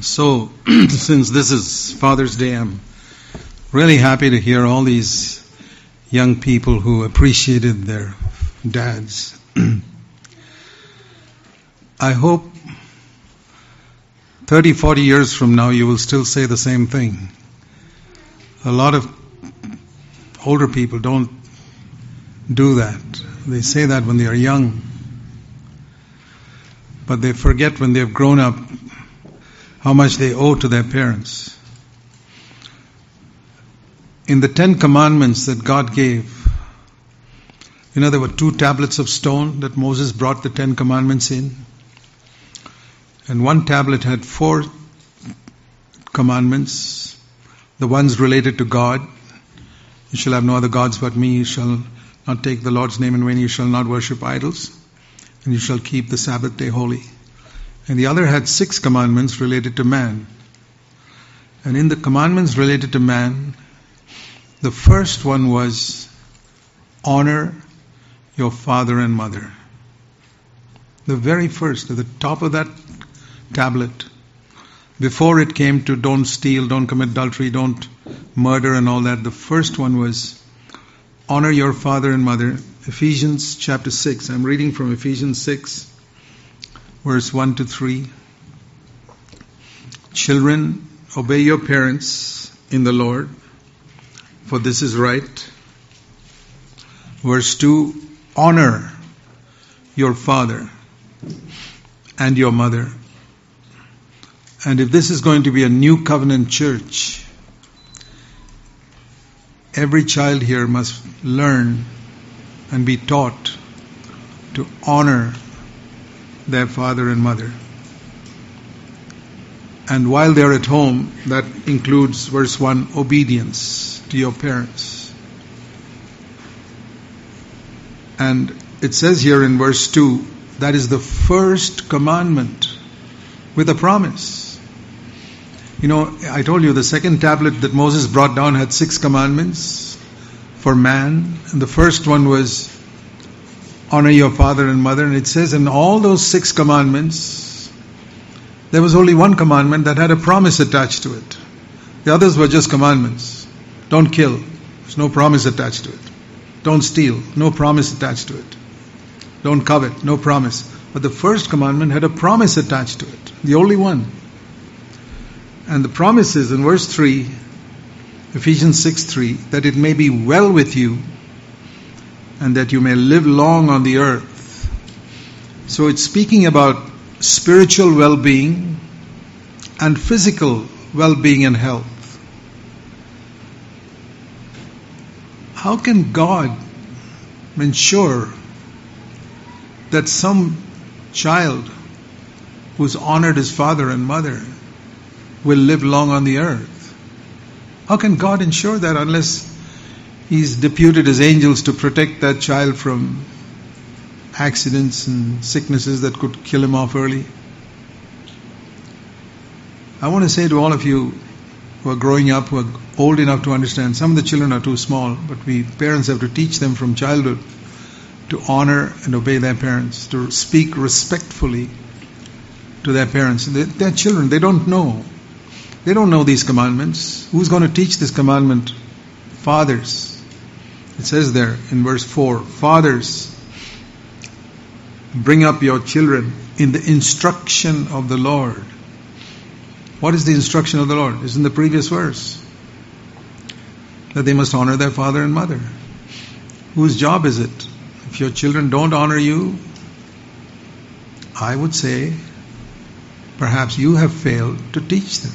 So, since this is Father's Day, I'm really happy to hear all these young people who appreciated their dads. I hope 30, 40 years from now you will still say the same thing. A lot of older people don't do that. They say that when they are young. But they forget when they've grown up how much they owe to their parents. In the Ten Commandments that God gave, you know, there were two tablets of stone that Moses brought the Ten Commandments in. And one tablet had four commandments. The ones related to God. You shall have no other gods but me. You shall not take the Lord's name in vain. You shall not worship idols. And you shall keep the Sabbath day holy. And the other had six commandments related to man. And in the commandments related to man, the first one was honor your father and mother. The very first, at the top of that tablet, before it came to don't steal, don't commit adultery, don't murder, and all that, the first one was honor your father and mother. Ephesians chapter 6. I'm reading from Ephesians 6 verse 1 to 3. Children, obey your parents in the Lord, for this is right. Verse 2 Honor your father and your mother. And if this is going to be a new covenant church, every child here must learn and be taught to honor their father and mother. And while they're at home, that includes verse 1 obedience to your parents. And it says here in verse 2 that is the first commandment with a promise. You know, I told you the second tablet that Moses brought down had six commandments for man, and the first one was honor your father and mother. And it says in all those six commandments, there was only one commandment that had a promise attached to it. The others were just commandments. Don't kill. There's no promise attached to it. Don't steal. No promise attached to it. Don't covet. No promise. But the first commandment had a promise attached to it. The only one. And the promise is in verse 3, Ephesians 6 3, that it may be well with you and that you may live long on the earth. So it's speaking about spiritual well being and physical well being and health. How can God ensure that some child who's honored his father and mother will live long on the earth? How can God ensure that unless He's deputed his angels to protect that child from accidents and sicknesses that could kill him off early. I want to say to all of you who are growing up, who are old enough to understand, some of the children are too small, but we parents have to teach them from childhood to honor and obey their parents, to speak respectfully to their parents. They, they're children, they don't know. They don't know these commandments. Who's going to teach this commandment? Fathers. It says there in verse 4 Fathers, bring up your children in the instruction of the Lord. What is the instruction of the Lord? It's in the previous verse. That they must honor their father and mother. Whose job is it? If your children don't honor you, I would say perhaps you have failed to teach them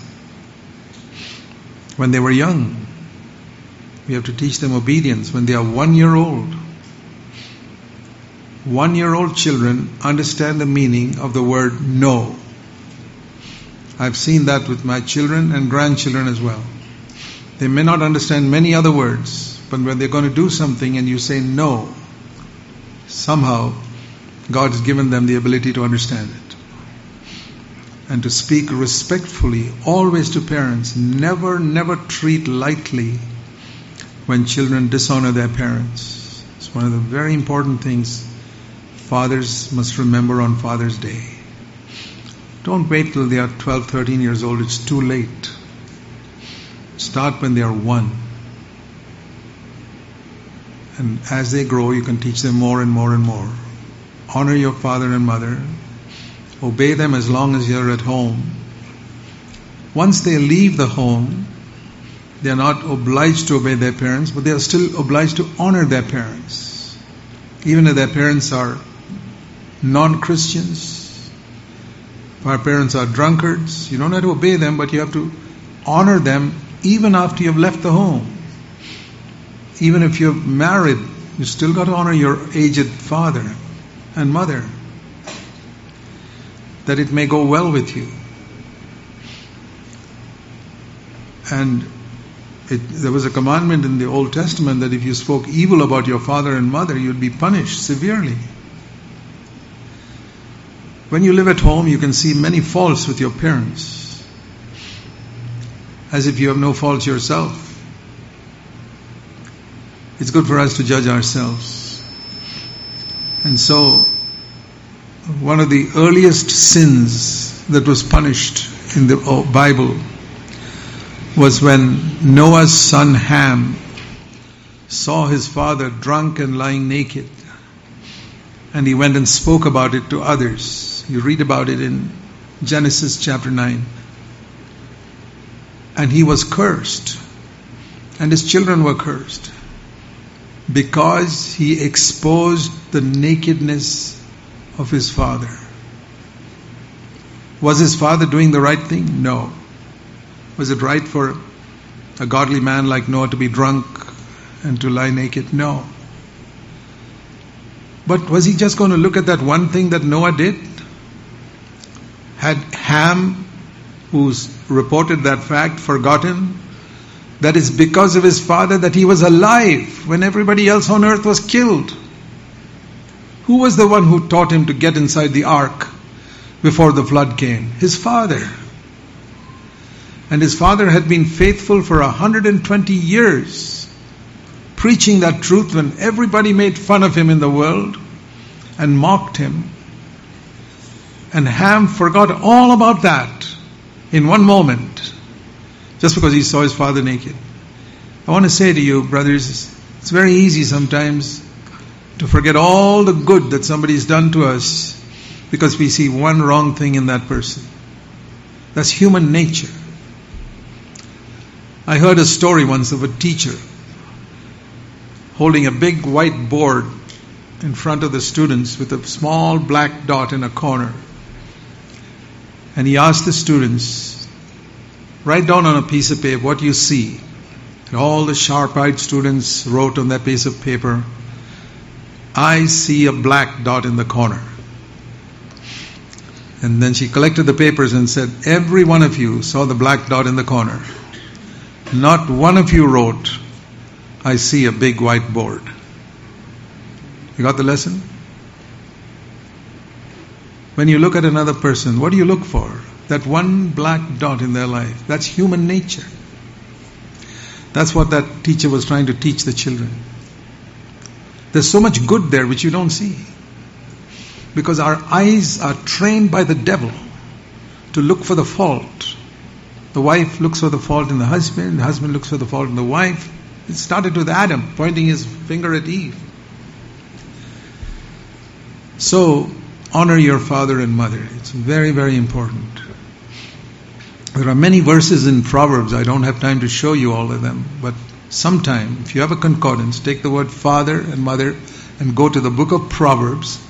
when they were young. We have to teach them obedience when they are one year old. One year old children understand the meaning of the word no. I've seen that with my children and grandchildren as well. They may not understand many other words, but when they're going to do something and you say no, somehow God has given them the ability to understand it. And to speak respectfully, always to parents. Never, never treat lightly when children dishonor their parents. It's one of the very important things fathers must remember on Father's Day. Don't wait till they are 12, 13 years old. It's too late. Start when they are one. And as they grow, you can teach them more and more and more. Honor your father and mother. Obey them as long as you're at home. Once they leave the home, they are not obliged to obey their parents, but they are still obliged to honor their parents. Even if their parents are non Christians, if our parents are drunkards, you don't have to obey them, but you have to honor them even after you've left the home. Even if you're married, you still got to honor your aged father and mother. That it may go well with you. And it, there was a commandment in the Old Testament that if you spoke evil about your father and mother, you'd be punished severely. When you live at home, you can see many faults with your parents, as if you have no faults yourself. It's good for us to judge ourselves. And so, one of the earliest sins that was punished in the oh, Bible was when Noah's son Ham saw his father drunk and lying naked. And he went and spoke about it to others. You read about it in Genesis chapter 9. And he was cursed. And his children were cursed. Because he exposed the nakedness of his father. Was his father doing the right thing? No. Was it right for a godly man like Noah to be drunk and to lie naked? No. But was he just going to look at that one thing that Noah did? Had Ham, who's reported that fact, forgotten that it's because of his father that he was alive when everybody else on earth was killed? Who was the one who taught him to get inside the ark before the flood came? His father. And his father had been faithful for 120 years, preaching that truth when everybody made fun of him in the world and mocked him. And Ham forgot all about that in one moment, just because he saw his father naked. I want to say to you, brothers, it's very easy sometimes to forget all the good that somebody's done to us because we see one wrong thing in that person. That's human nature. I heard a story once of a teacher holding a big white board in front of the students with a small black dot in a corner. And he asked the students, write down on a piece of paper what you see. And all the sharp eyed students wrote on that piece of paper, I see a black dot in the corner. And then she collected the papers and said, Every one of you saw the black dot in the corner. Not one of you wrote, I see a big white board. You got the lesson? When you look at another person, what do you look for? That one black dot in their life. That's human nature. That's what that teacher was trying to teach the children. There's so much good there which you don't see. Because our eyes are trained by the devil to look for the fault the wife looks for the fault in the husband, the husband looks for the fault in the wife. It started with Adam pointing his finger at Eve. So, honor your father and mother. It's very, very important. There are many verses in Proverbs. I don't have time to show you all of them, but sometime, if you have a concordance, take the word father and mother and go to the book of Proverbs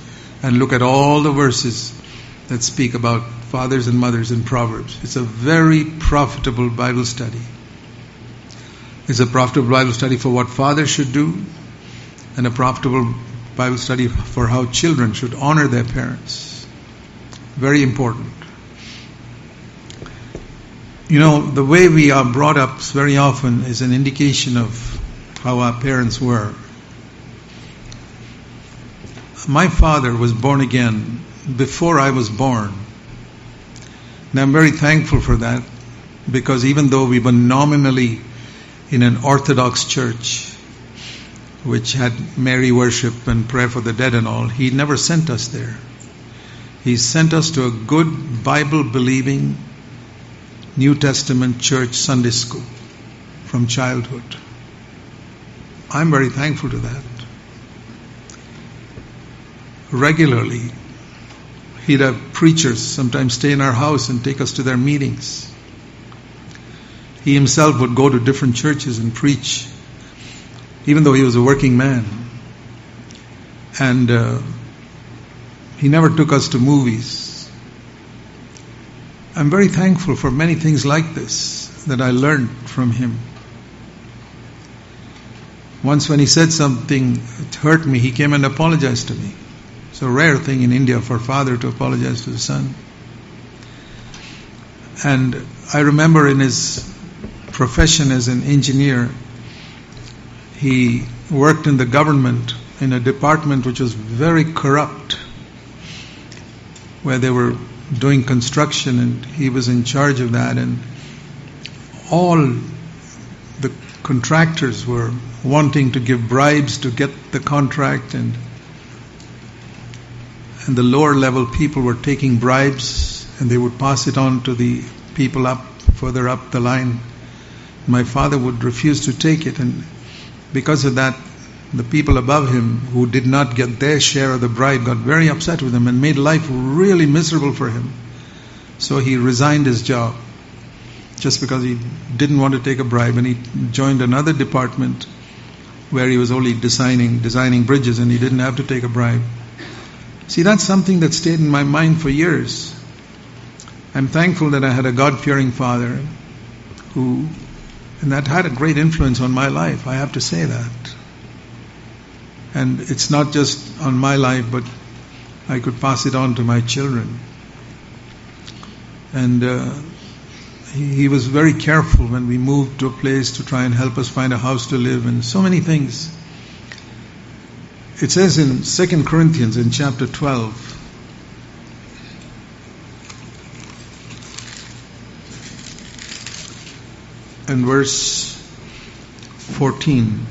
and look at all the verses that speak about fathers and mothers in Proverbs. It's a very profitable Bible study. It's a profitable Bible study for what fathers should do, and a profitable Bible study for how children should honor their parents. Very important. You know, the way we are brought up very often is an indication of how our parents were. My father was born again before I was born. And I'm very thankful for that because even though we were nominally in an Orthodox church, which had Mary worship and prayer for the dead and all, he never sent us there. He sent us to a good Bible believing New Testament church Sunday school from childhood. I'm very thankful to that. Regularly, he'd have preachers sometimes stay in our house and take us to their meetings. He himself would go to different churches and preach, even though he was a working man. And uh, he never took us to movies. I'm very thankful for many things like this that I learned from him. Once, when he said something that hurt me, he came and apologized to me. It's a rare thing in India for a father to apologize to the son. And I remember in his profession as an engineer, he worked in the government in a department which was very corrupt, where they were doing construction and he was in charge of that. And all the contractors were wanting to give bribes to get the contract and and the lower level people were taking bribes and they would pass it on to the people up further up the line my father would refuse to take it and because of that the people above him who did not get their share of the bribe got very upset with him and made life really miserable for him so he resigned his job just because he didn't want to take a bribe and he joined another department where he was only designing designing bridges and he didn't have to take a bribe. See, that's something that stayed in my mind for years. I'm thankful that I had a God fearing father who, and that had a great influence on my life. I have to say that. And it's not just on my life, but I could pass it on to my children. And uh, he, he was very careful when we moved to a place to try and help us find a house to live and so many things. It says in 2 Corinthians in chapter 12, and verse 14,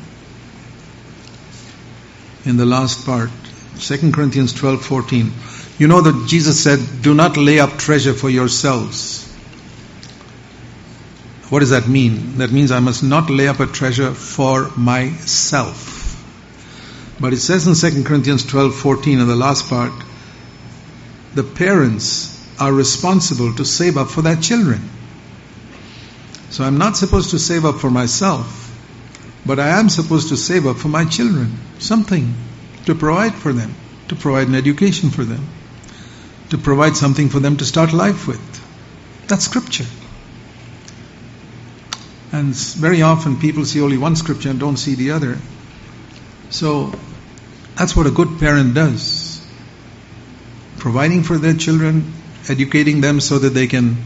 in the last part, 2 Corinthians 12, 14. You know that Jesus said, Do not lay up treasure for yourselves what does that mean? That means I must not lay up a treasure for myself. But it says in 2 Corinthians 12:14 in the last part, the parents are responsible to save up for their children. So I'm not supposed to save up for myself, but I am supposed to save up for my children, something to provide for them, to provide an education for them, to provide something for them to start life with. That's scripture. And very often people see only one scripture and don't see the other. So that's what a good parent does. Providing for their children, educating them so that they can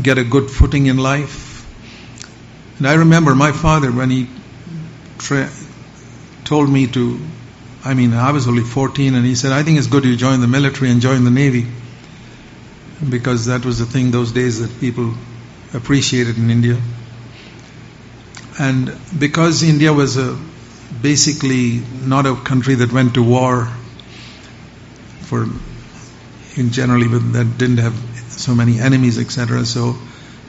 get a good footing in life. And I remember my father when he told me to, I mean, I was only 14, and he said, I think it's good you join the military and join the Navy. Because that was the thing those days that people appreciated in India. And because India was a, basically not a country that went to war for in generally but that didn't have so many enemies etc so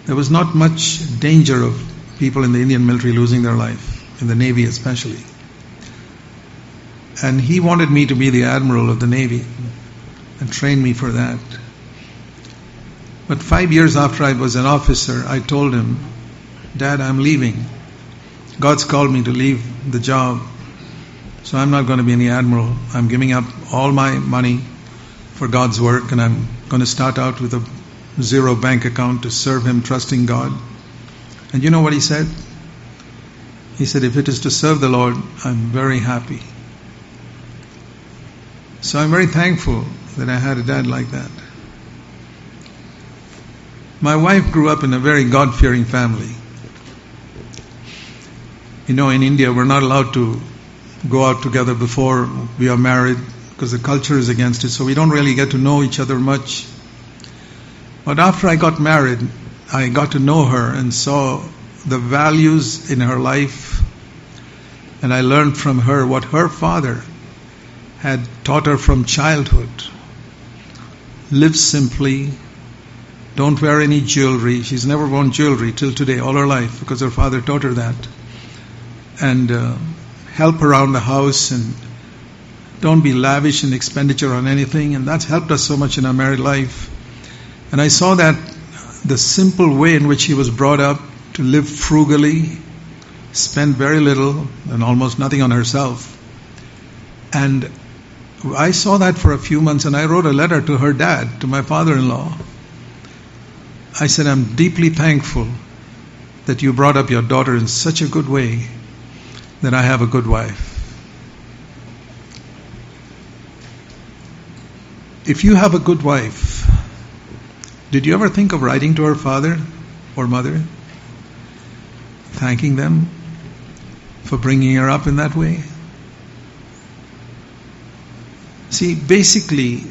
there was not much danger of people in the Indian military losing their life in the navy especially and he wanted me to be the admiral of the navy and train me for that but 5 years after I was an officer I told him dad I'm leaving God's called me to leave the job, so I'm not going to be any admiral. I'm giving up all my money for God's work, and I'm going to start out with a zero bank account to serve Him, trusting God. And you know what he said? He said, If it is to serve the Lord, I'm very happy. So I'm very thankful that I had a dad like that. My wife grew up in a very God fearing family. You know, in India, we're not allowed to go out together before we are married because the culture is against it, so we don't really get to know each other much. But after I got married, I got to know her and saw the values in her life And I learned from her what her father had taught her from childhood. Live simply. Don't wear any jewelry. She's never worn jewelry till today, all her life, because her father taught her that. And uh, help around the house and don't be lavish in expenditure on anything. And that's helped us so much in our married life. And I saw that the simple way in which she was brought up to live frugally, spend very little and almost nothing on herself. And I saw that for a few months and I wrote a letter to her dad, to my father in law. I said, I'm deeply thankful that you brought up your daughter in such a good way that I have a good wife. If you have a good wife, did you ever think of writing to her father or mother? Thanking them for bringing her up in that way? See, basically,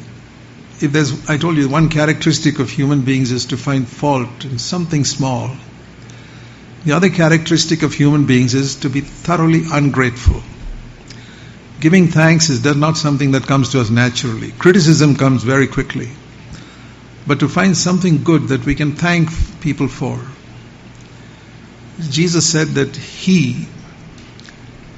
if there's, I told you, one characteristic of human beings is to find fault in something small. The other characteristic of human beings is to be thoroughly ungrateful. Giving thanks is not something that comes to us naturally. Criticism comes very quickly. But to find something good that we can thank people for. Jesus said that He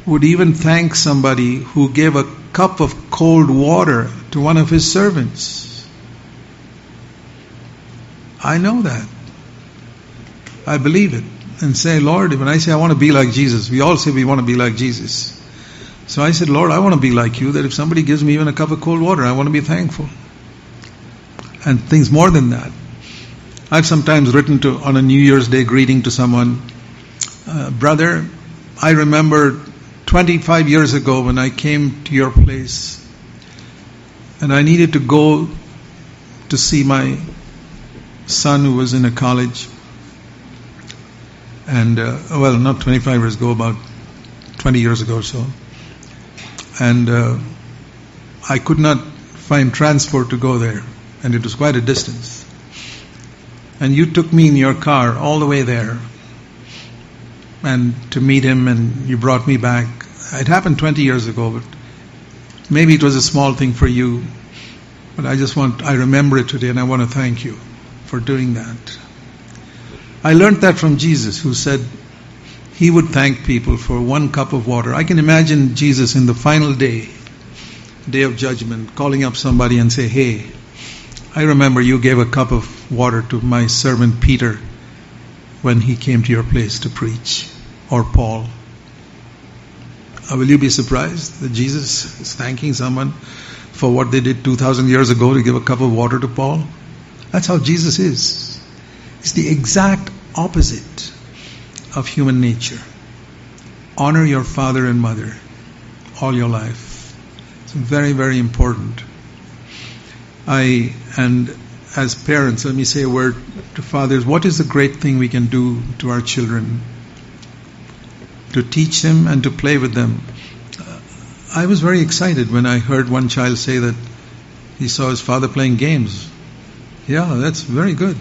would even thank somebody who gave a cup of cold water to one of His servants. I know that. I believe it. And say, Lord, when I say I want to be like Jesus, we all say we want to be like Jesus. So I said, Lord, I want to be like you, that if somebody gives me even a cup of cold water, I want to be thankful. And things more than that. I've sometimes written to, on a New Year's Day greeting to someone, uh, Brother, I remember 25 years ago when I came to your place and I needed to go to see my son who was in a college. And, uh, well, not 25 years ago, about 20 years ago or so and uh, I could not find transport to go there, and it was quite a distance. And you took me in your car all the way there, and to meet him, and you brought me back. It happened 20 years ago, but maybe it was a small thing for you, but I just want, I remember it today, and I want to thank you for doing that. I learned that from Jesus, who said, he would thank people for one cup of water. I can imagine Jesus in the final day, day of judgment, calling up somebody and say, Hey, I remember you gave a cup of water to my servant Peter when he came to your place to preach, or Paul. Uh, will you be surprised that Jesus is thanking someone for what they did 2,000 years ago to give a cup of water to Paul? That's how Jesus is. It's the exact opposite of human nature. Honor your father and mother all your life. It's very, very important. I, and as parents, let me say a word to fathers. What is the great thing we can do to our children? To teach them and to play with them. I was very excited when I heard one child say that he saw his father playing games. Yeah, that's very good.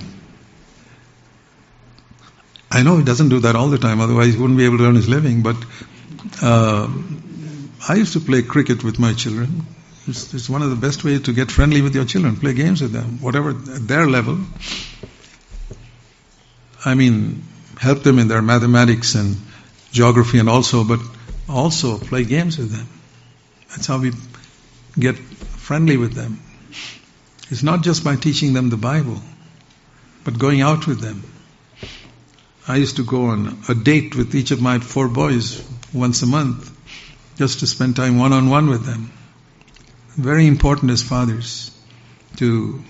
I know he doesn't do that all the time, otherwise he wouldn't be able to earn his living. But uh, I used to play cricket with my children. It's, it's, one of the best ways to get friendly with your children. Play games with them, whatever at their level. I mean, help them in their mathematics and geography, and also, but also play games with them. That's how we get friendly with them. It's not just by teaching them the Bible, but going out with them I used to go on a date with each of my four boys once a month just to spend time one on one with them. Very important as fathers to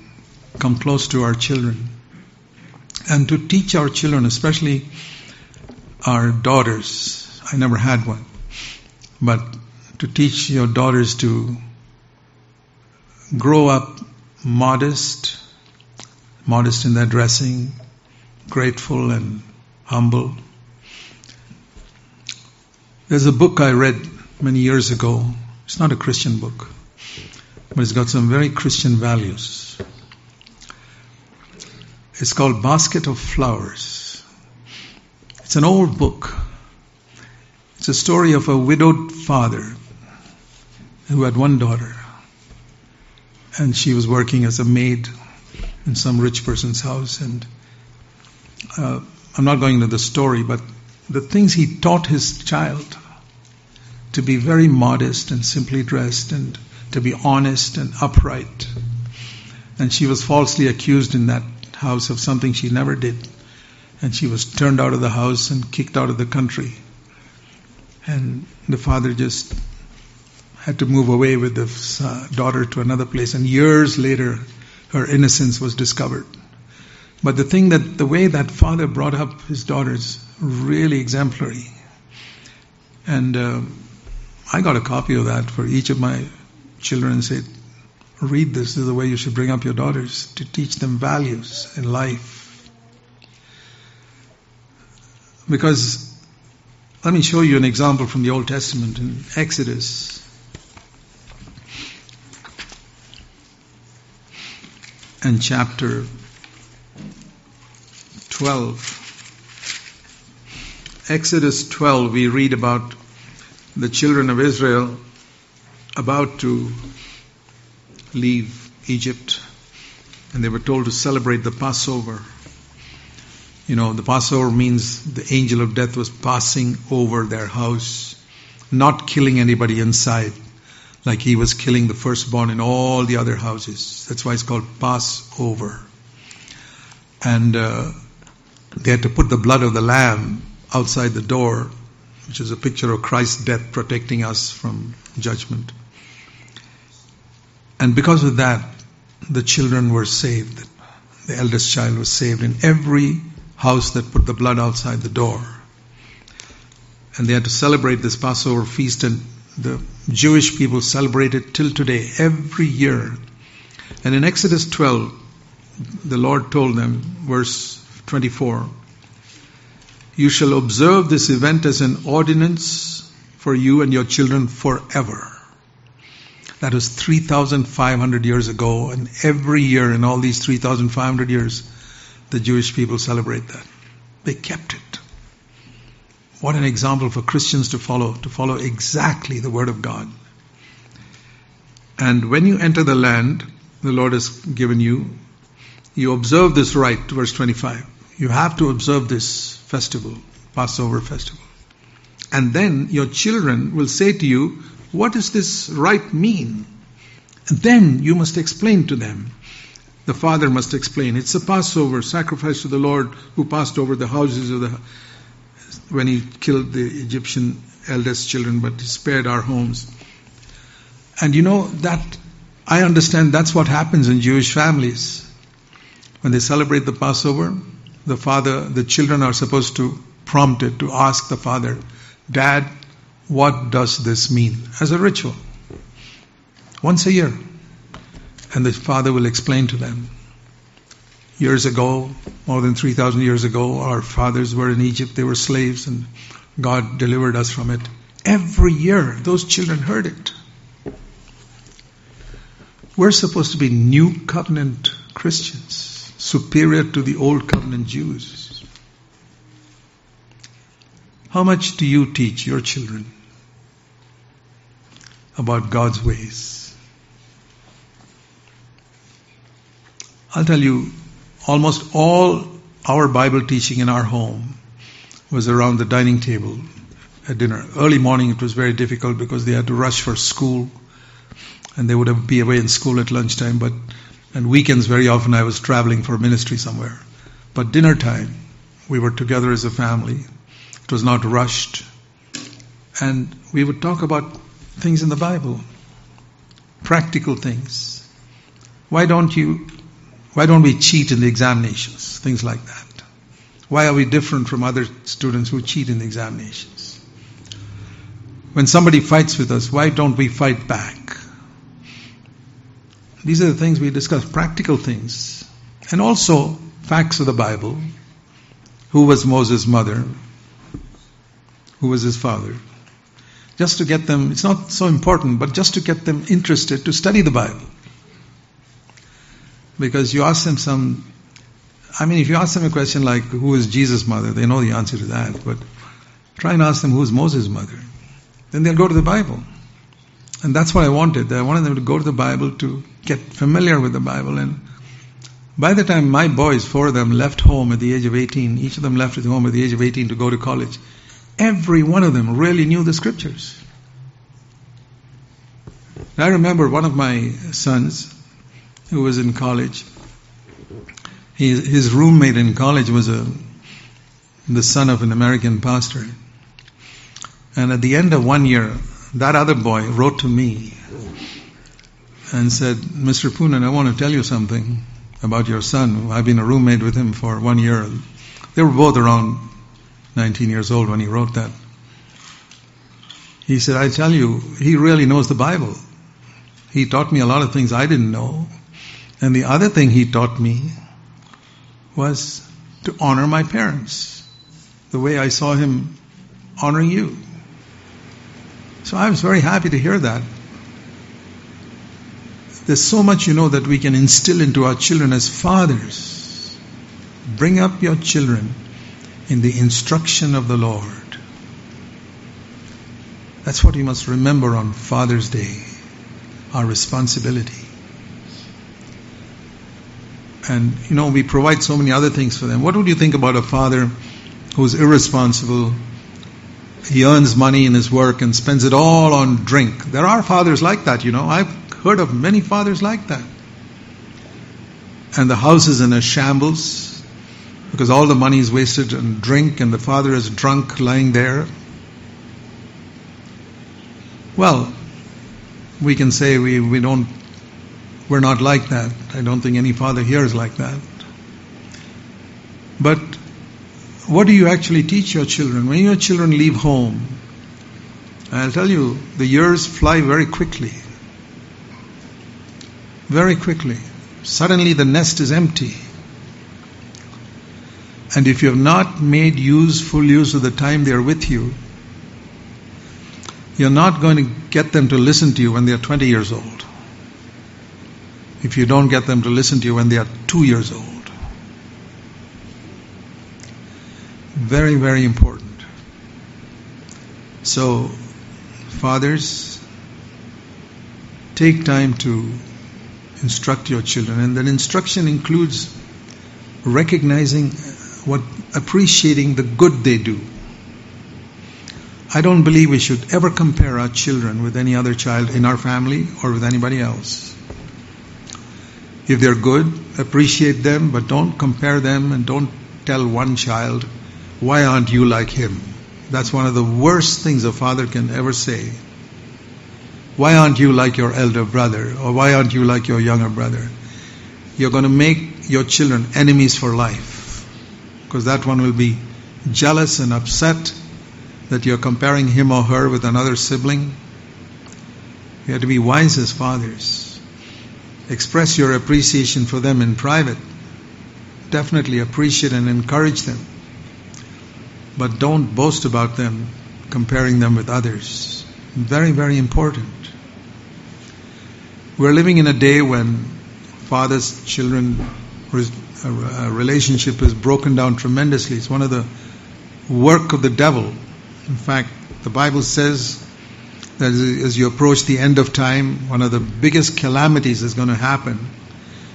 come close to our children and to teach our children, especially our daughters. I never had one, but to teach your daughters to grow up modest, modest in their dressing, grateful and humble. There's a book I read many years ago. It's not a Christian book, but it's got some very Christian values. It's called Basket of Flowers. It's an old book. It's a story of a widowed father who had one daughter. And she was working as a maid in some rich person's house. And uh, I'm not going into the story, but the things he taught his child to be very modest and simply dressed and to be honest and upright. And she was falsely accused in that house of something she never did. And she was turned out of the house and kicked out of the country. And the father just had to move away with the uh, daughter to another place. And years later, her innocence was discovered. But the thing that the way that father brought up his daughters really exemplary. And uh, I got a copy of that for each of my children and said, read this. This is the way you should bring up your daughters to teach them values in life. Because let me show you an example from the Old Testament in Exodus. And chapter 12. Exodus 12, we read about the children of Israel about to leave Egypt and they were told to celebrate the Passover. You know, the Passover means the angel of death was passing over their house, not killing anybody inside, like he was killing the firstborn in all the other houses. That's why it's called Passover. And uh, they had to put the blood of the lamb outside the door, which is a picture of Christ's death protecting us from judgment. And because of that, the children were saved. The eldest child was saved in every house that put the blood outside the door. And they had to celebrate this Passover feast, and the Jewish people celebrate it till today, every year. And in Exodus 12, the Lord told them, verse 24, You shall observe this event as an ordinance for you and your children forever. That was 3,500 years ago, and every year in all these 3,500 years, the Jewish people celebrate that. They kept it. What an example for Christians to follow, to follow exactly the Word of God. And when you enter the land the Lord has given you, you observe this rite, verse 25. You have to observe this festival, Passover festival. And then your children will say to you, what does this rite mean? And then you must explain to them. The father must explain. It's a Passover sacrifice to the Lord who passed over the houses of the when he killed the Egyptian eldest children, but he spared our homes. And you know that I understand that's what happens in Jewish families. When they celebrate the Passover, the father, the children are supposed to prompt it to ask the father, Dad, what does this mean? As a ritual. Once a year. And the father will explain to them. Years ago, more than 3,000 years ago, our fathers were in Egypt. They were slaves and God delivered us from it. Every year, those children heard it. We're supposed to be new covenant Christians, superior to the old covenant Jews. How much do you teach your children about God's ways? I'll tell you, almost all our Bible teaching in our home was around the dining table at dinner. Early morning it was very difficult because they had to rush for school and they would be away in school at lunchtime, but and weekends very often I was traveling for ministry somewhere. But dinner time, we were together as a family. It was not rushed. And we would talk about things in the Bible, practical things. Why don't you, why don't we cheat in the examinations? Things like that. Why are we different from other students who cheat in the examinations? When somebody fights with us, why don't we fight back? These are the things we discuss, practical things. And also facts of the Bible. Who was Moses' mother? Who was his father? Just to get them, it's not so important, but just to get them interested to study the Bible. Because you ask them some, I mean, if you ask them a question like, who is Jesus' mother? They know the answer to that, but Try and ask them who's Moses' mother. Then they'll go to the Bible. And that's what I wanted. I wanted them to go to the Bible to get familiar with the Bible. And by the time my boys, four of them, left home at the age of 18, each of them left home at the age of 18 to go to college, every one of them really knew the scriptures. I remember one of my sons who was in college. He, his roommate in college was a, the son of an American pastor. And at the end of one year, that other boy wrote to me and said, Mr. Poonen, I want to tell you something about your son. I've been a roommate with him for one year. They were both around 19 years old when he wrote that. He said, I tell you, he really knows the Bible. He taught me a lot of things I didn't know. And the other thing he taught me was to honor my parents, the way I saw him honoring you. So I was very happy to hear that. There's so much, you know, that we can instill into our children as fathers. Bring up your children in the instruction of the Lord. That's what we must remember on Father's Day, our responsibility. And, you know, we provide so many other things for them. What would you think about a father who's irresponsible? He earns money in his work and spends it all on drink. There are fathers like that, you know. I've heard of many fathers like that. And the house is in a shambles because all the money is wasted on drink and the father is drunk lying there. Well, we can say we, we don't we're not like that. I don't think any father here is like that. But what do you actually teach your children? When your children leave home, I'll tell you, the years fly very quickly. Very quickly. Suddenly the nest is empty. And if you have not made use, full use of the time they are with you, you're not going to get them to listen to you when they're 20 years old if you don't get them to listen to you when they are two years old. Very, very important. So, fathers, take time to instruct your children, and that instruction includes recognizing what, appreciating the good they do. I don't believe we should ever compare our children with any other child in our family or with anybody else. If they're good, appreciate them, but don't compare them and don't tell one child, why aren't you like him? That's one of the worst things a father can ever say. Why aren't you like your elder brother? Or why aren't you like your younger brother? You're going to make your children enemies for life. Because that one will be jealous and upset that you're comparing him or her with another sibling. You have to be wise as fathers express your appreciation for them in private. Definitely appreciate and encourage them. But don't boast about them, comparing them with others. Very, very important. We're living in a day when fathers children relationship is broken down tremendously. It's one of the work of the devil. In fact, the Bible says that as you approach the end of time, one of the biggest calamities that's going to happen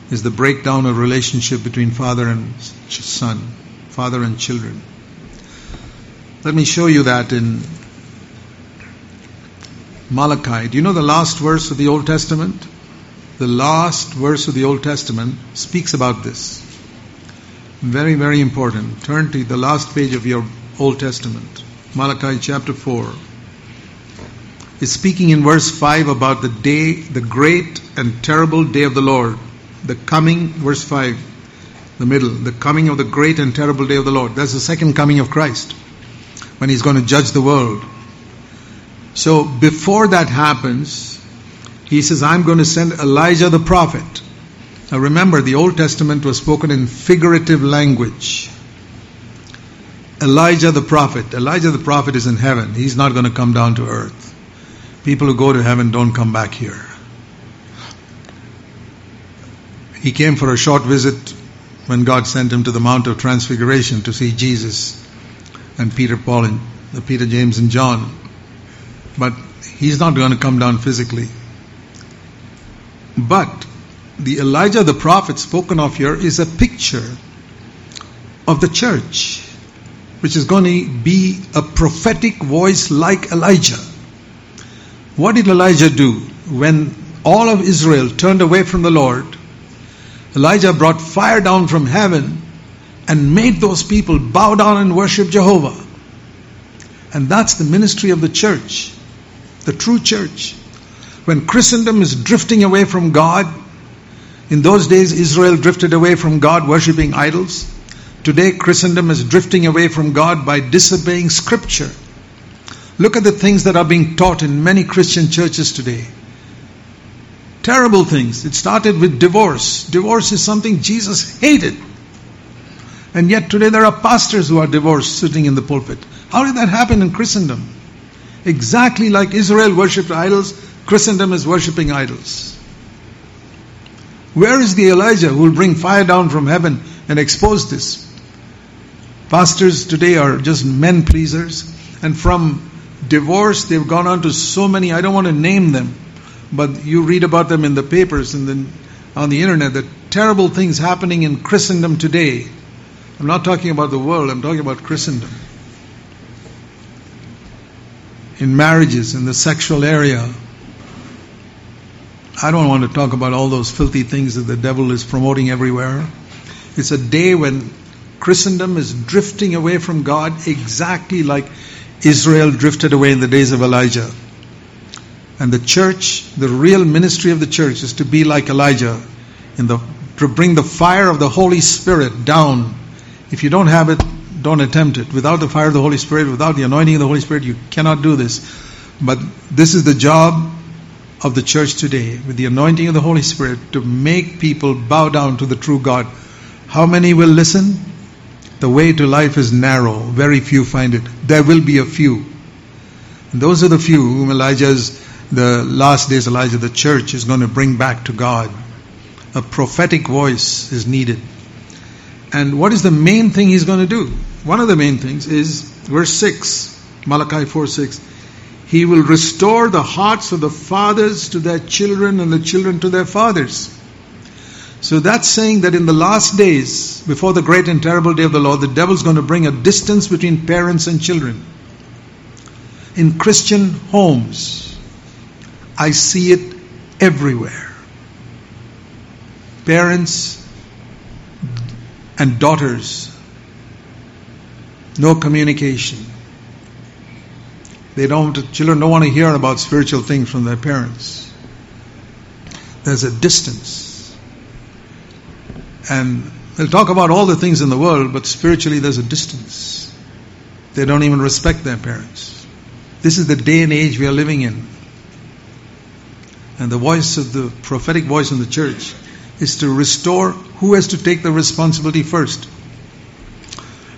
is the breakdown of relationship between father and son, father and children. Let me show you that in Malachi. Do you know the last verse of the Old Testament? The last verse of the Old Testament speaks about this. Very, very important. Turn to the last page of your Old Testament. Malachi chapter 4 is speaking in verse 5 about the day, the great and terrible day of the Lord. The coming, verse 5, the middle, the coming of the great and terrible day of the Lord. That's the second coming of Christ when he's going to judge the world. So before that happens, he says, I'm going to send Elijah the prophet. Now remember, the Old Testament was spoken in figurative language. Elijah the prophet. Elijah the prophet is in heaven. He's not going to come down to earth. People who go to heaven don't come back here. He came for a short visit when God sent him to the Mount of Transfiguration to see Jesus and Peter, Paul, and Peter, James, and John. But he's not going to come down physically. But the Elijah the prophet spoken of here is a picture of the church, which is going to be a prophetic voice like Elijah. What did Elijah do when all of Israel turned away from the Lord? Elijah brought fire down from heaven and made those people bow down and worship Jehovah. And that's the ministry of the church, the true church. When Christendom is drifting away from God, in those days Israel drifted away from God worshipping idols. Today Christendom is drifting away from God by disobeying scripture. Look at the things that are being taught in many Christian churches today. Terrible things. It started with divorce. Divorce is something Jesus hated. And yet today there are pastors who are divorced sitting in the pulpit. How did that happen in Christendom? Exactly like Israel worshipped idols, Christendom is worshipping idols. Where is the Elijah who will bring fire down from heaven and expose this? Pastors today are just men pleasers, and from divorce they've gone on to so many, I don't want to name them, but you read about them in the papers and then on the internet, the terrible things happening in Christendom today. I'm not talking about the world, I'm talking about Christendom. In marriages, in the sexual area, I don't want to talk about all those filthy things that the devil is promoting everywhere. It's a day when Christendom is drifting away from God exactly like Israel drifted away in the days of Elijah. And the church, the real ministry of the church is to be like Elijah in the to bring the fire of the Holy Spirit down. If you don't have it, don't attempt it. Without the fire of the Holy Spirit, without the anointing of the Holy Spirit, you cannot do this. But this is the job of the church today with the anointing of the Holy Spirit to make people bow down to the true God. How many will listen? The way to life is narrow. Very few find it. There will be a few. And those are the few whom Elijah's, the last days Elijah, the church is going to bring back to God. A prophetic voice is needed. And what is the main thing he's going to do? One of the main things is verse 6, Malachi 4 6. He will restore the hearts of the fathers to their children and the children to their fathers. So that's saying that in the last days, before the great and terrible day of the Lord, the devil's going to bring a distance between parents and children. In Christian homes, I see it everywhere. Parents and daughters, no communication they don't, children don't want to hear about spiritual things from their parents. There's a distance. And they'll talk about all the things in the world, but spiritually there's a distance. They don't even respect their parents. This is the day and age we are living in. And the voice of the prophetic voice in the church is to restore who has to take the responsibility first.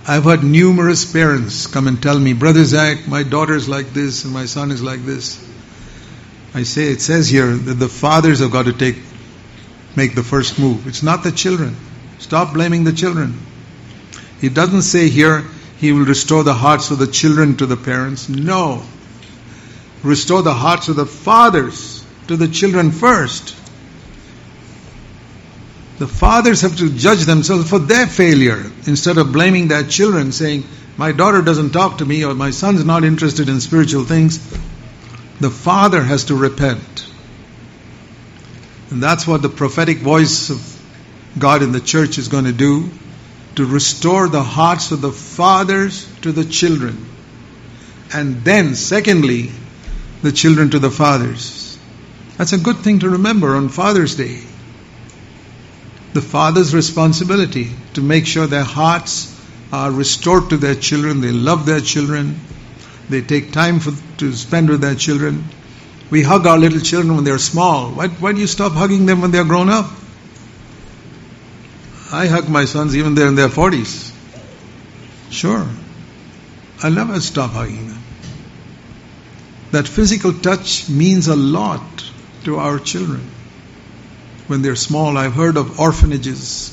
I've had numerous parents come and tell me, Brother Zach, my daughter's like this and my son is like this. I say, it says here that the fathers have got to take, make the first move. It's not the children. Stop blaming the children. He doesn't say here he will restore the hearts of the children to the parents. No. Restore the hearts of the fathers to the children first. The fathers have to judge themselves for their failure instead of blaming their children, saying, My daughter doesn't talk to me or my son's not interested in spiritual things. The father has to repent. And that's what the prophetic voice of God in the church is going to do to restore the hearts of the fathers to the children. And then, secondly, the children to the fathers. That's a good thing to remember on Father's Day the father's responsibility to make sure their hearts are restored to their children, they love their children, they take time for, to spend with their children. We hug our little children when they're small. Why, why do you stop hugging them when they're grown up? I hug my sons even they're in their 40s. Sure. I'll never stop hugging them. That physical touch means a lot to our children when they're small. I've heard of orphanages.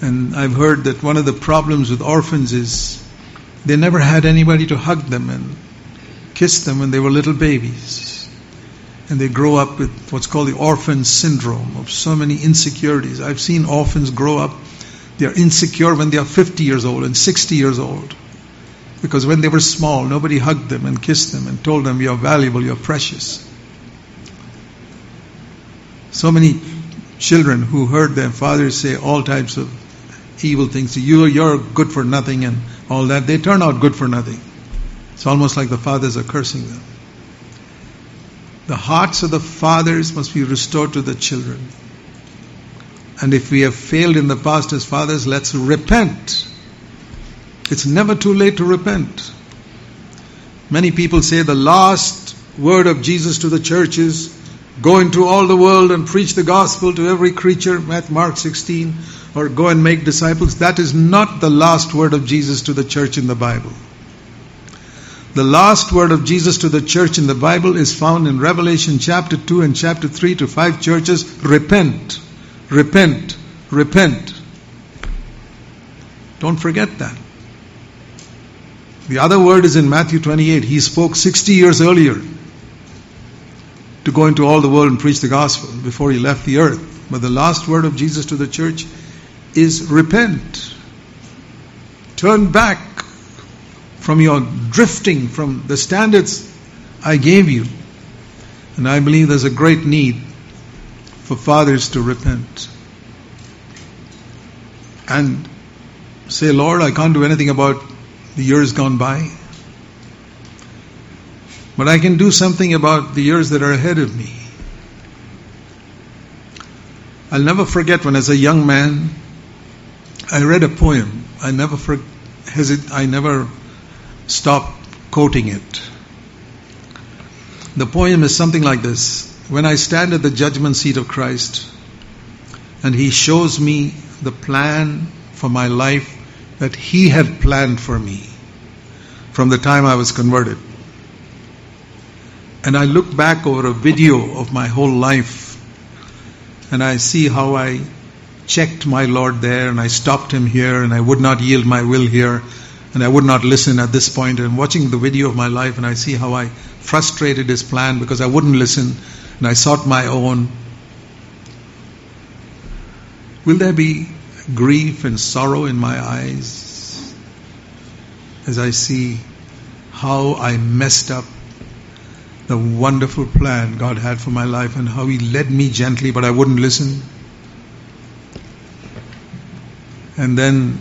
And I've heard that one of the problems with orphans is they never had anybody to hug them and kiss them when they were little babies. And they grow up with what's called the orphan syndrome of so many insecurities. I've seen orphans grow up, they're insecure when they are 50 years old and 60 years old. Because when they were small, nobody hugged them and kissed them and told them, You're valuable, you're precious. So many children who heard their fathers say all types of evil things to you, you're good for nothing and all that, they turn out good for nothing. It's almost like the fathers are cursing them. The hearts of the fathers must be restored to the children. And if we have failed in the past as fathers, let's repent. It's never too late to repent. Many people say the last word of Jesus to the church is go into all the world and preach the gospel to every creature, Mark 16, or go and make disciples. That is not the last word of Jesus to the church in the Bible. The last word of Jesus to the church in the Bible is found in Revelation chapter 2 and chapter 3 to five churches. Repent, repent, repent. Don't forget that. The other word is in Matthew 28. He spoke 60 years earlier to go into all the world and preach the gospel before he left the earth. But the last word of Jesus to the church is repent. Turn back from your drifting from the standards I gave you. And I believe there's a great need for fathers to repent and say, Lord, I can't do anything about the years gone by. But I can do something about the years that are ahead of me. I'll never forget when, as a young man, I read a poem. I never for, hesit- I never stop quoting it. The poem is something like this When I stand at the judgment seat of Christ and He shows me the plan for my life that He had planned for me from the time I was converted. And I look back over a video of my whole life and I see how I checked my Lord there and I stopped Him here and I would not yield my will here and I would not listen at this point. And watching the video of my life, and I see how I frustrated his plan because I wouldn't listen and I sought my own. Will there be grief and sorrow in my eyes as I see how I messed up the wonderful plan God had for my life and how He led me gently, but I wouldn't listen? And then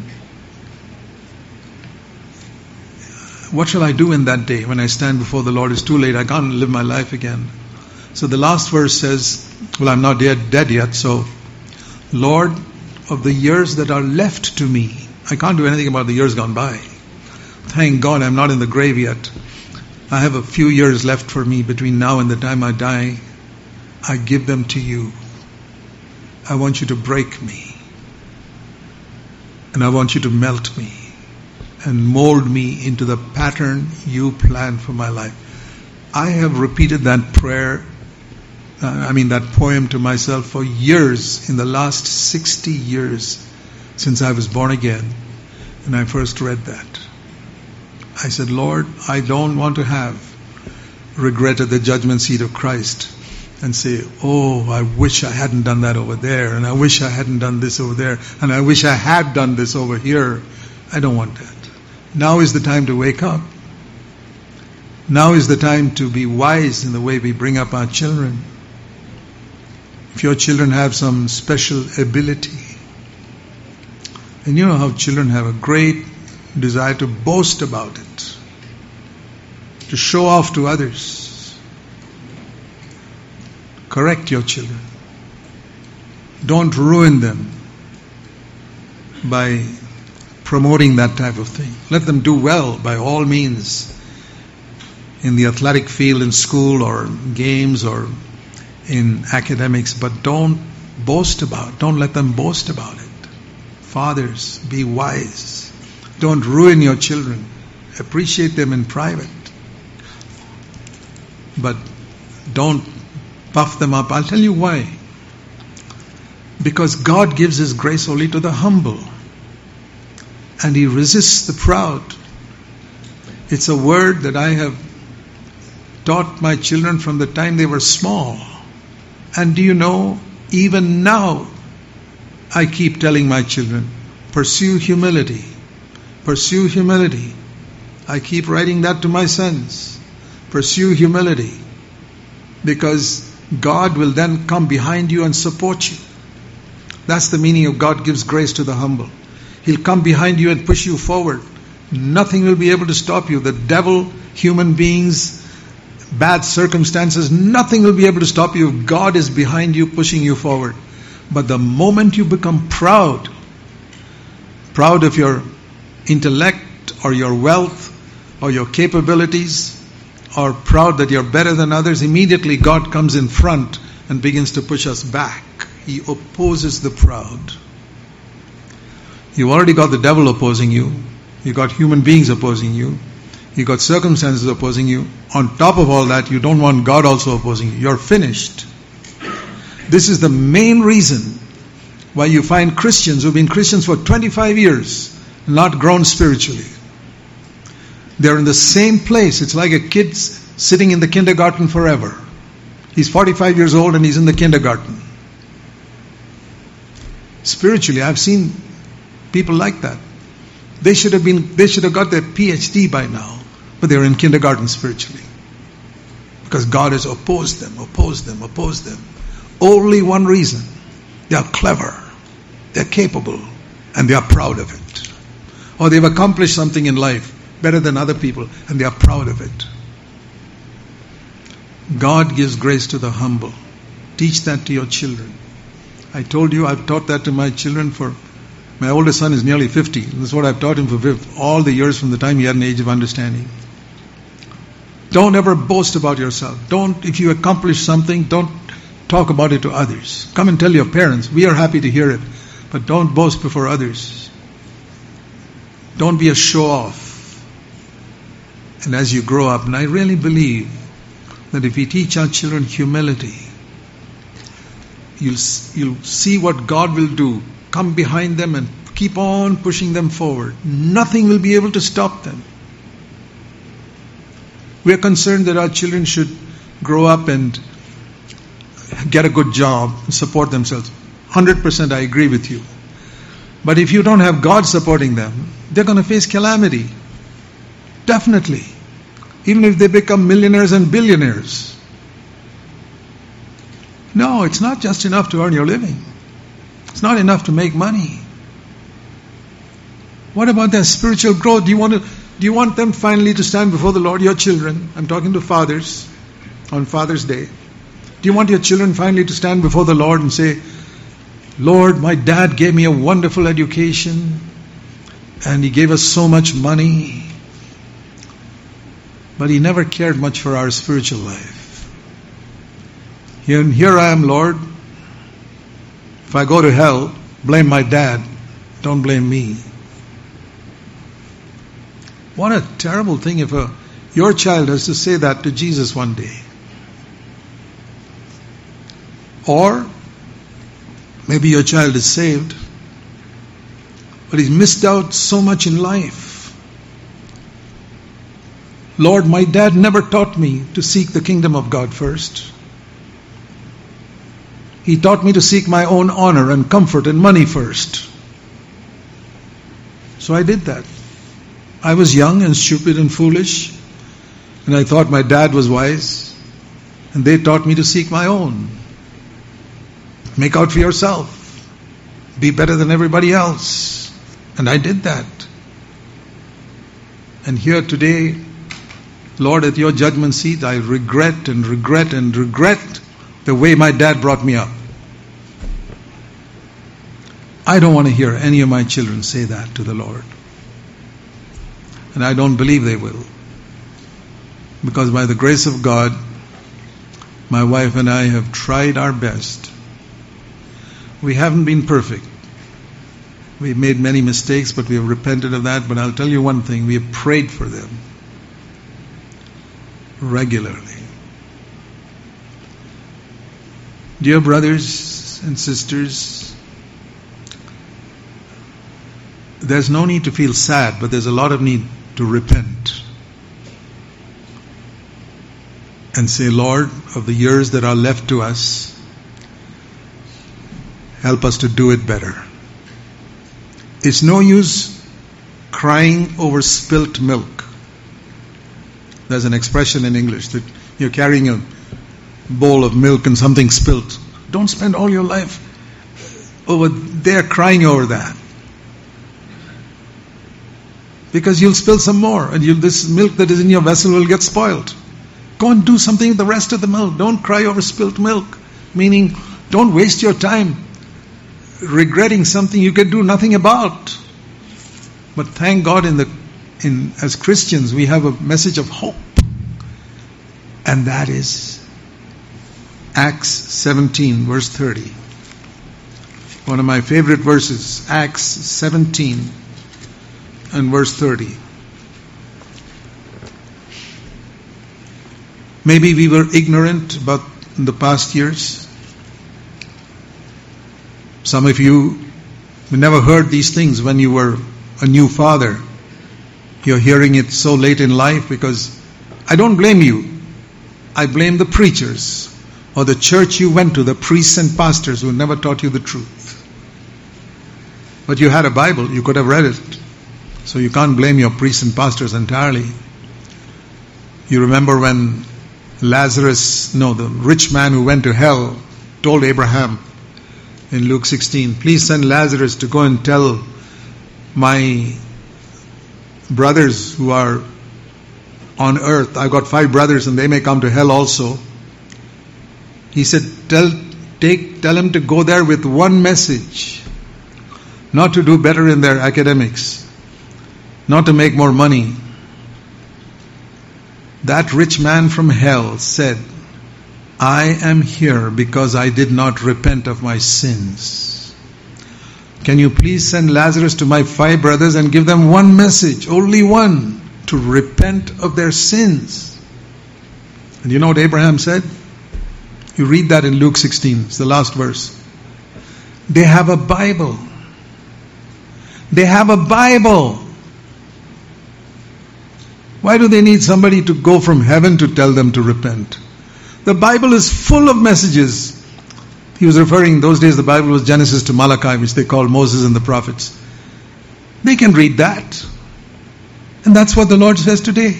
what shall I do in that day when I stand before the Lord? It's too late. I can't live my life again. So the last verse says, Well, I'm not dead, dead yet. So, Lord, of the years that are left to me, I can't do anything about the years gone by. Thank God I'm not in the grave yet. I have a few years left for me between now and the time I die. I give them to you. I want you to break me. And I want you to melt me and mold me into the pattern you plan for my life. I have repeated that prayer, uh, I mean, that poem to myself for years, in the last 60 years since I was born again, and I first read that. I said, Lord, I don't want to have regret at the judgment seat of Christ and say, Oh, I wish I hadn't done that over there, and I wish I hadn't done this over there, and I wish I had done this over here. I don't want that. Now is the time to wake up. Now is the time to be wise in the way we bring up our children. If your children have some special ability, and you know how children have a great desire to boast about it, to show off to others. Correct your children. Don't ruin them by promoting that type of thing. Let them do well by all means in the athletic field in school or games or in academics, but don't boast about. Don't let them boast about it. Fathers, be wise. Don't ruin your children. Appreciate them in private. But don't puff them up. I'll tell you why. Because God gives His grace only to the humble and he resists the proud. It's a word that I have taught my children from the time they were small. And do you know, even now, I keep telling my children, pursue humility. Pursue humility. I keep writing that to my sons. Pursue humility. Because God will then come behind you and support you. That's the meaning of God gives grace to the humble. He'll come behind you and push you forward. Nothing will be able to stop you. The devil, human beings, bad circumstances, nothing will be able to stop you. if God is behind you, pushing you forward. But the moment you become proud, proud of your intellect or your wealth or your capabilities, or proud that you're better than others, immediately God comes in front and begins to push us back. He opposes the proud. You've already got the devil opposing you. You've got human beings opposing you. You've got circumstances opposing you. On top of all that, you don't want God also opposing you. You're finished. This is the main reason why you find Christians who've been Christians for 25 years not grown spiritually. They're in the same place. It's like a kid sitting in the kindergarten forever. He's 45 years old and he's in the kindergarten. Spiritually, I've seen people like that. They should have been they should have got their PhD by now, but they're in kindergarten spiritually. Because God has opposed them, opposed them, opposed them. Only one reason. They are clever, they're capable, and they are proud of it. Or they've accomplished something in life better than other people, and they are proud of it. God gives grace to the humble. Teach that to your children. I told you I've taught that to my children for my oldest son is nearly 50. This is what I've taught him for all the years from the time he had an age of understanding. Don't ever boast about yourself. Don't, if you accomplish something, don't talk about it to others. Come and tell your parents. We are happy to hear it. But don't boast before others. Don't be a show off. And as you grow up, and I really believe that if we teach our children humility, you'll, you'll see what God will do. Come behind them and keep on pushing them forward. Nothing will be able to stop them. We are concerned that our children should grow up and get a good job, and support themselves. 100% I agree with you. But if you don't have God supporting them, they're going to face calamity. Definitely. Even if they become millionaires and billionaires. No, it's not just enough to earn your living. It's not enough to make money. What about their spiritual growth? Do you want to do you want them finally to stand before the Lord, your children? I'm talking to fathers on Father's Day. Do you want your children finally to stand before the Lord and say, Lord, my dad gave me a wonderful education and he gave us so much money but he never cared much for our spiritual life. Here, here I am, Lord. If I go to hell, blame my dad. Don't blame me. What a terrible thing if a, your child has to say that to Jesus one day. Or maybe your child is saved, but he's missed out so much in life. Lord, my dad never taught me to seek the kingdom of God first. He taught me to seek my own honor and comfort and money first. So I did that. I was young and stupid and foolish, and I thought my dad was wise, and they taught me to seek my own. Make out for yourself. Be better than everybody else. And I did that. And here today, Lord, at your judgment seat, I regret and regret and regret the way my dad brought me up. I don't want to hear any of my children say that to the Lord. And I don't believe they will. Because by the grace of God, my wife and I have tried our best. We haven't been perfect. We've made many mistakes, but we have repented of that. But I'll tell you one thing we have prayed for them regularly. Dear brothers and sisters, there's no need to feel sad, but there's a lot of need to repent. and say, Lord, of the years that are left to us, help us to do it better. It's no use crying over spilt milk. There's an expression in English that you're carrying a bowl of milk and something spilt. Don't spend all your life over there crying over that. Because you'll spill some more and this milk that is in your vessel will get spoiled. Go and do something with the rest of the milk. Don't cry over spilt milk. Meaning, don't waste your time regretting something you can do nothing about. But thank God in the in as Christians we have a message of hope. And that is Acts 17 verse 30. One of my favorite verses, Acts 17 and verse 30. Maybe we were ignorant about in the past years. Some of you never heard these things when you were a new father. You're hearing it so late in life because I don't blame you. I blame the preachers or the church you went to, the priests and pastors who never taught you the truth. But you had a Bible, you could have read it. So you can't blame your priests and pastors entirely. You remember when Lazarus, no, the rich man who went to hell told Abraham in Luke 16, please send Lazarus to go and tell my brothers who are on earth. I've got five brothers and they may come to hell also. He said, tell, take, tell him to go there with one message. Not to do better in their academics. Not to make more money that rich man from hell said, I am here because I did not repent of my sins. Can you please send Lazarus to my five brothers and give them one message, only one, to repent of their sins? And you know what Abraham said? You read that in Luke 16, it's the last verse. They have a Bible. They have a Bible. Why do they need somebody to go from heaven to tell them to repent? The Bible is full of messages. He was referring, those days the Bible was Genesis to Malachi, which they call Moses and the prophets. They can read that. And that's what the Lord says today.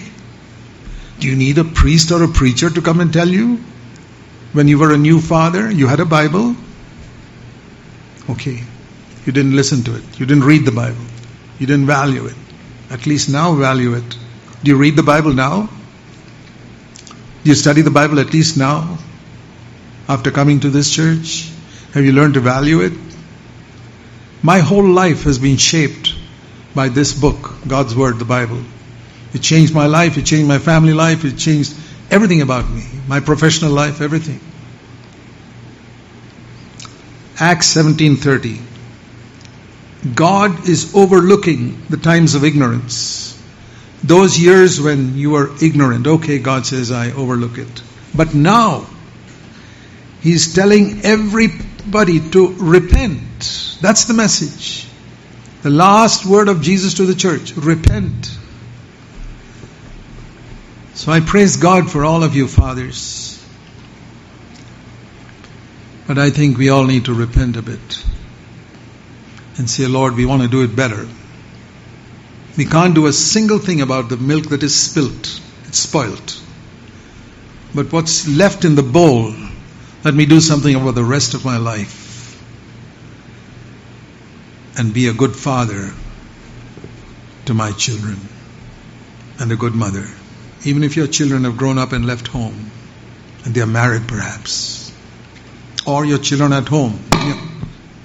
Do you need a priest or a preacher to come and tell you? When you were a new father, you had a Bible. Okay. You didn't listen to it. You didn't read the Bible. You didn't value it. At least now value it. Do you read the Bible now? Do you study the Bible at least now? After coming to this church? Have you learned to value it? My whole life has been shaped by this book, God's Word, the Bible. It changed my life, it changed my family life, it changed everything about me, my professional life, everything. Acts 17:30 God is overlooking the times of ignorance those years when you were ignorant, okay, God says, I overlook it. But now, He's telling everybody to repent. That's the message. The last word of Jesus to the church repent. So I praise God for all of you, fathers. But I think we all need to repent a bit and say, Lord, we want to do it better. We can't do a single thing about the milk that is spilt. It's spoilt. But what's left in the bowl, let me do something about the rest of my life. And be a good father to my children. And a good mother. Even if your children have grown up and left home. And they are married perhaps. Or your children at home.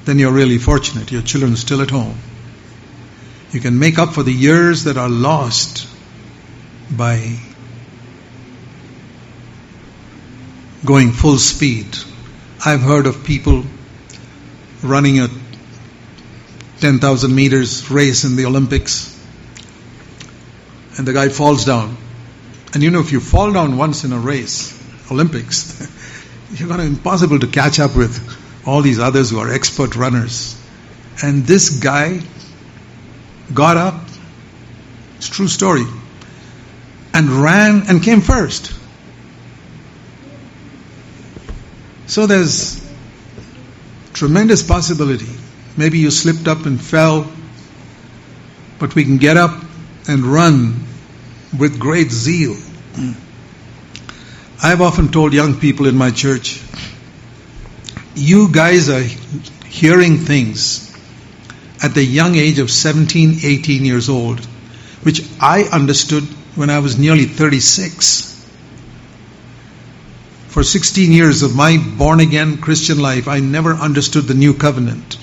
Then you're really fortunate. Your children are still at home. You can make up for the years that are lost by going full speed. I've heard of people running a 10,000 meters race in the Olympics and the guy falls down. And you know, if you fall down once in a race, Olympics, you're going to impossible to catch up with all these others who are expert runners. And this guy got up, it's true story, and ran and came first. So there's tremendous possibility. Maybe you slipped up and fell, but we can get up and run with great zeal. I've often told young people in my church, you guys are hearing things at the young age of 17, 18 years old, which I understood when I was nearly 36. For 16 years of my born again Christian life, I never understood the new covenant.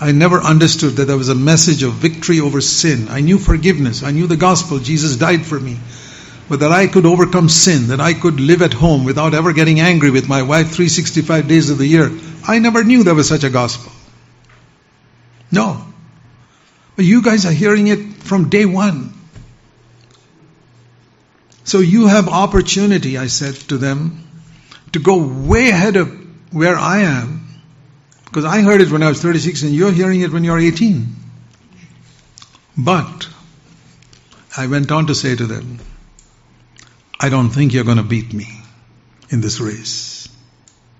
I never understood that there was a message of victory over sin. I knew forgiveness. I knew the gospel. Jesus died for me. But that I could overcome sin, that I could live at home without ever getting angry with my wife 365 days of the year. I never knew there was such a gospel. No. But you guys are hearing it from day one. So you have opportunity, I said to them, to go way ahead of where I am. Because I heard it when I was 36 and you're hearing it when you're 18. But I went on to say to them, I don't think you're going to beat me in this race.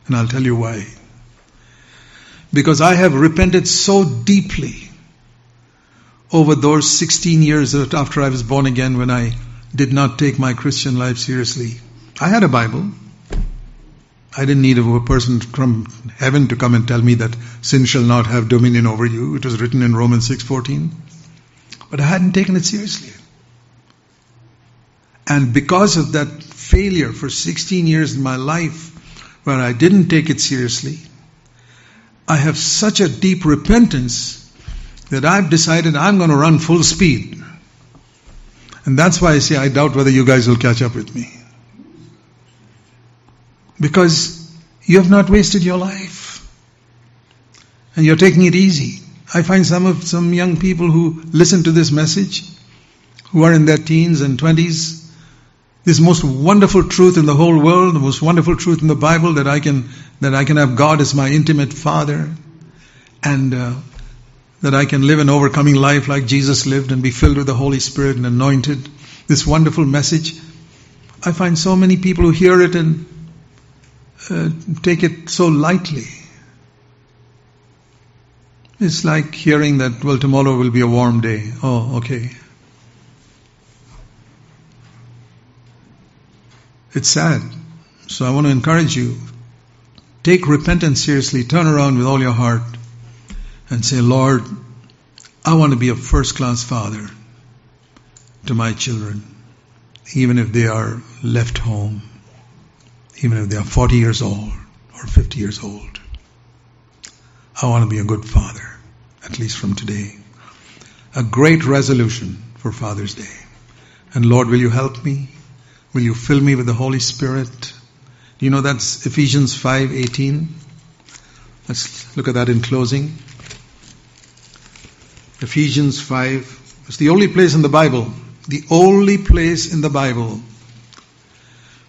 And I'll tell you why. Because I have repented so deeply over those 16 years after I was born again when I did not take my Christian life seriously. I had a Bible. I didn't need a person from heaven to come and tell me that sin shall not have dominion over you. It was written in Romans 6:14. But I hadn't taken it seriously. And because of that failure for 16 years in my life where I didn't take it seriously, I have such a deep repentance that I've decided I'm going to run full speed. And that's why I say I doubt whether you guys will catch up with me. Because you have not wasted your life. And you're taking it easy. I find some of some young people who listen to this message, who are in their teens and twenties, this most wonderful truth in the whole world, the most wonderful truth in the Bible that I can that I can have God as my intimate Father, and uh, that I can live an overcoming life like Jesus lived and be filled with the Holy Spirit and anointed. This wonderful message. I find so many people who hear it and uh, take it so lightly. It's like hearing that, well, tomorrow will be a warm day. Oh, okay. It's sad. So I want to encourage you. Take repentance seriously. Turn around with all your heart and say, Lord, I want to be a first class father to my children, even if they are left home, even if they are 40 years old or 50 years old. I want to be a good father, at least from today. A great resolution for Father's Day. And Lord, will you help me? Will you fill me with the Holy Spirit? Do you know that's Ephesians 5:18? Let's look at that in closing. Ephesians 5. It's the only place in the Bible, the only place in the Bible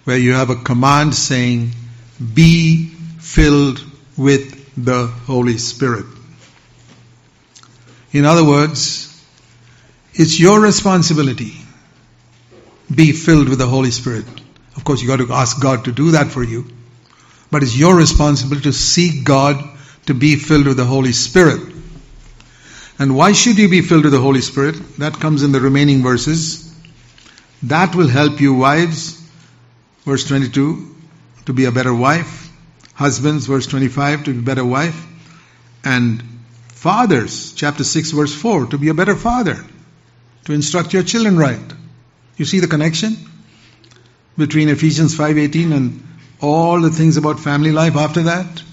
where you have a command saying, be filled with the Holy Spirit. In other words, it's your responsibility. Be filled with the Holy Spirit. Of course, you got to ask God to do that for you. But it's your responsibility to seek God to be filled with the Holy Spirit. And why should you be filled with the Holy Spirit? That comes in the remaining verses. That will help you, wives, verse 22, to be a better wife. Husbands, verse 25, to be a better wife. And fathers, chapter 6, verse 4, to be a better father. To instruct your children right. You see the connection between Ephesians 5:18 and all the things about family life after that?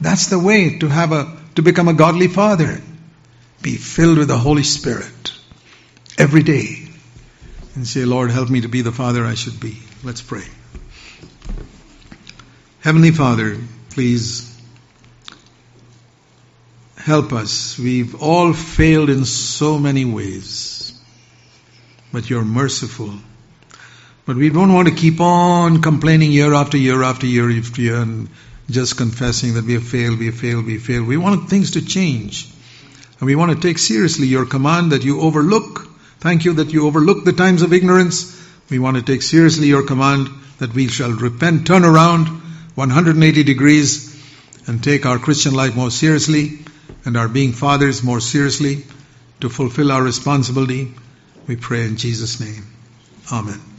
That's the way to have a to become a godly father be filled with the Holy Spirit every day and say, Lord, help me to be the father I should be. Let's pray. Heavenly Father, please help us. We've all failed in so many ways, but you're merciful. But we don't want to keep on complaining year after year after year after year and just confessing that we have failed, we have failed, we have failed. We want things to change. And we want to take seriously your command that you overlook. Thank you that you overlook the times of ignorance. We want to take seriously your command that we shall repent, turn around 180 degrees and take our Christian life more seriously and our being fathers more seriously to fulfill our responsibility. We pray in Jesus' name. Amen.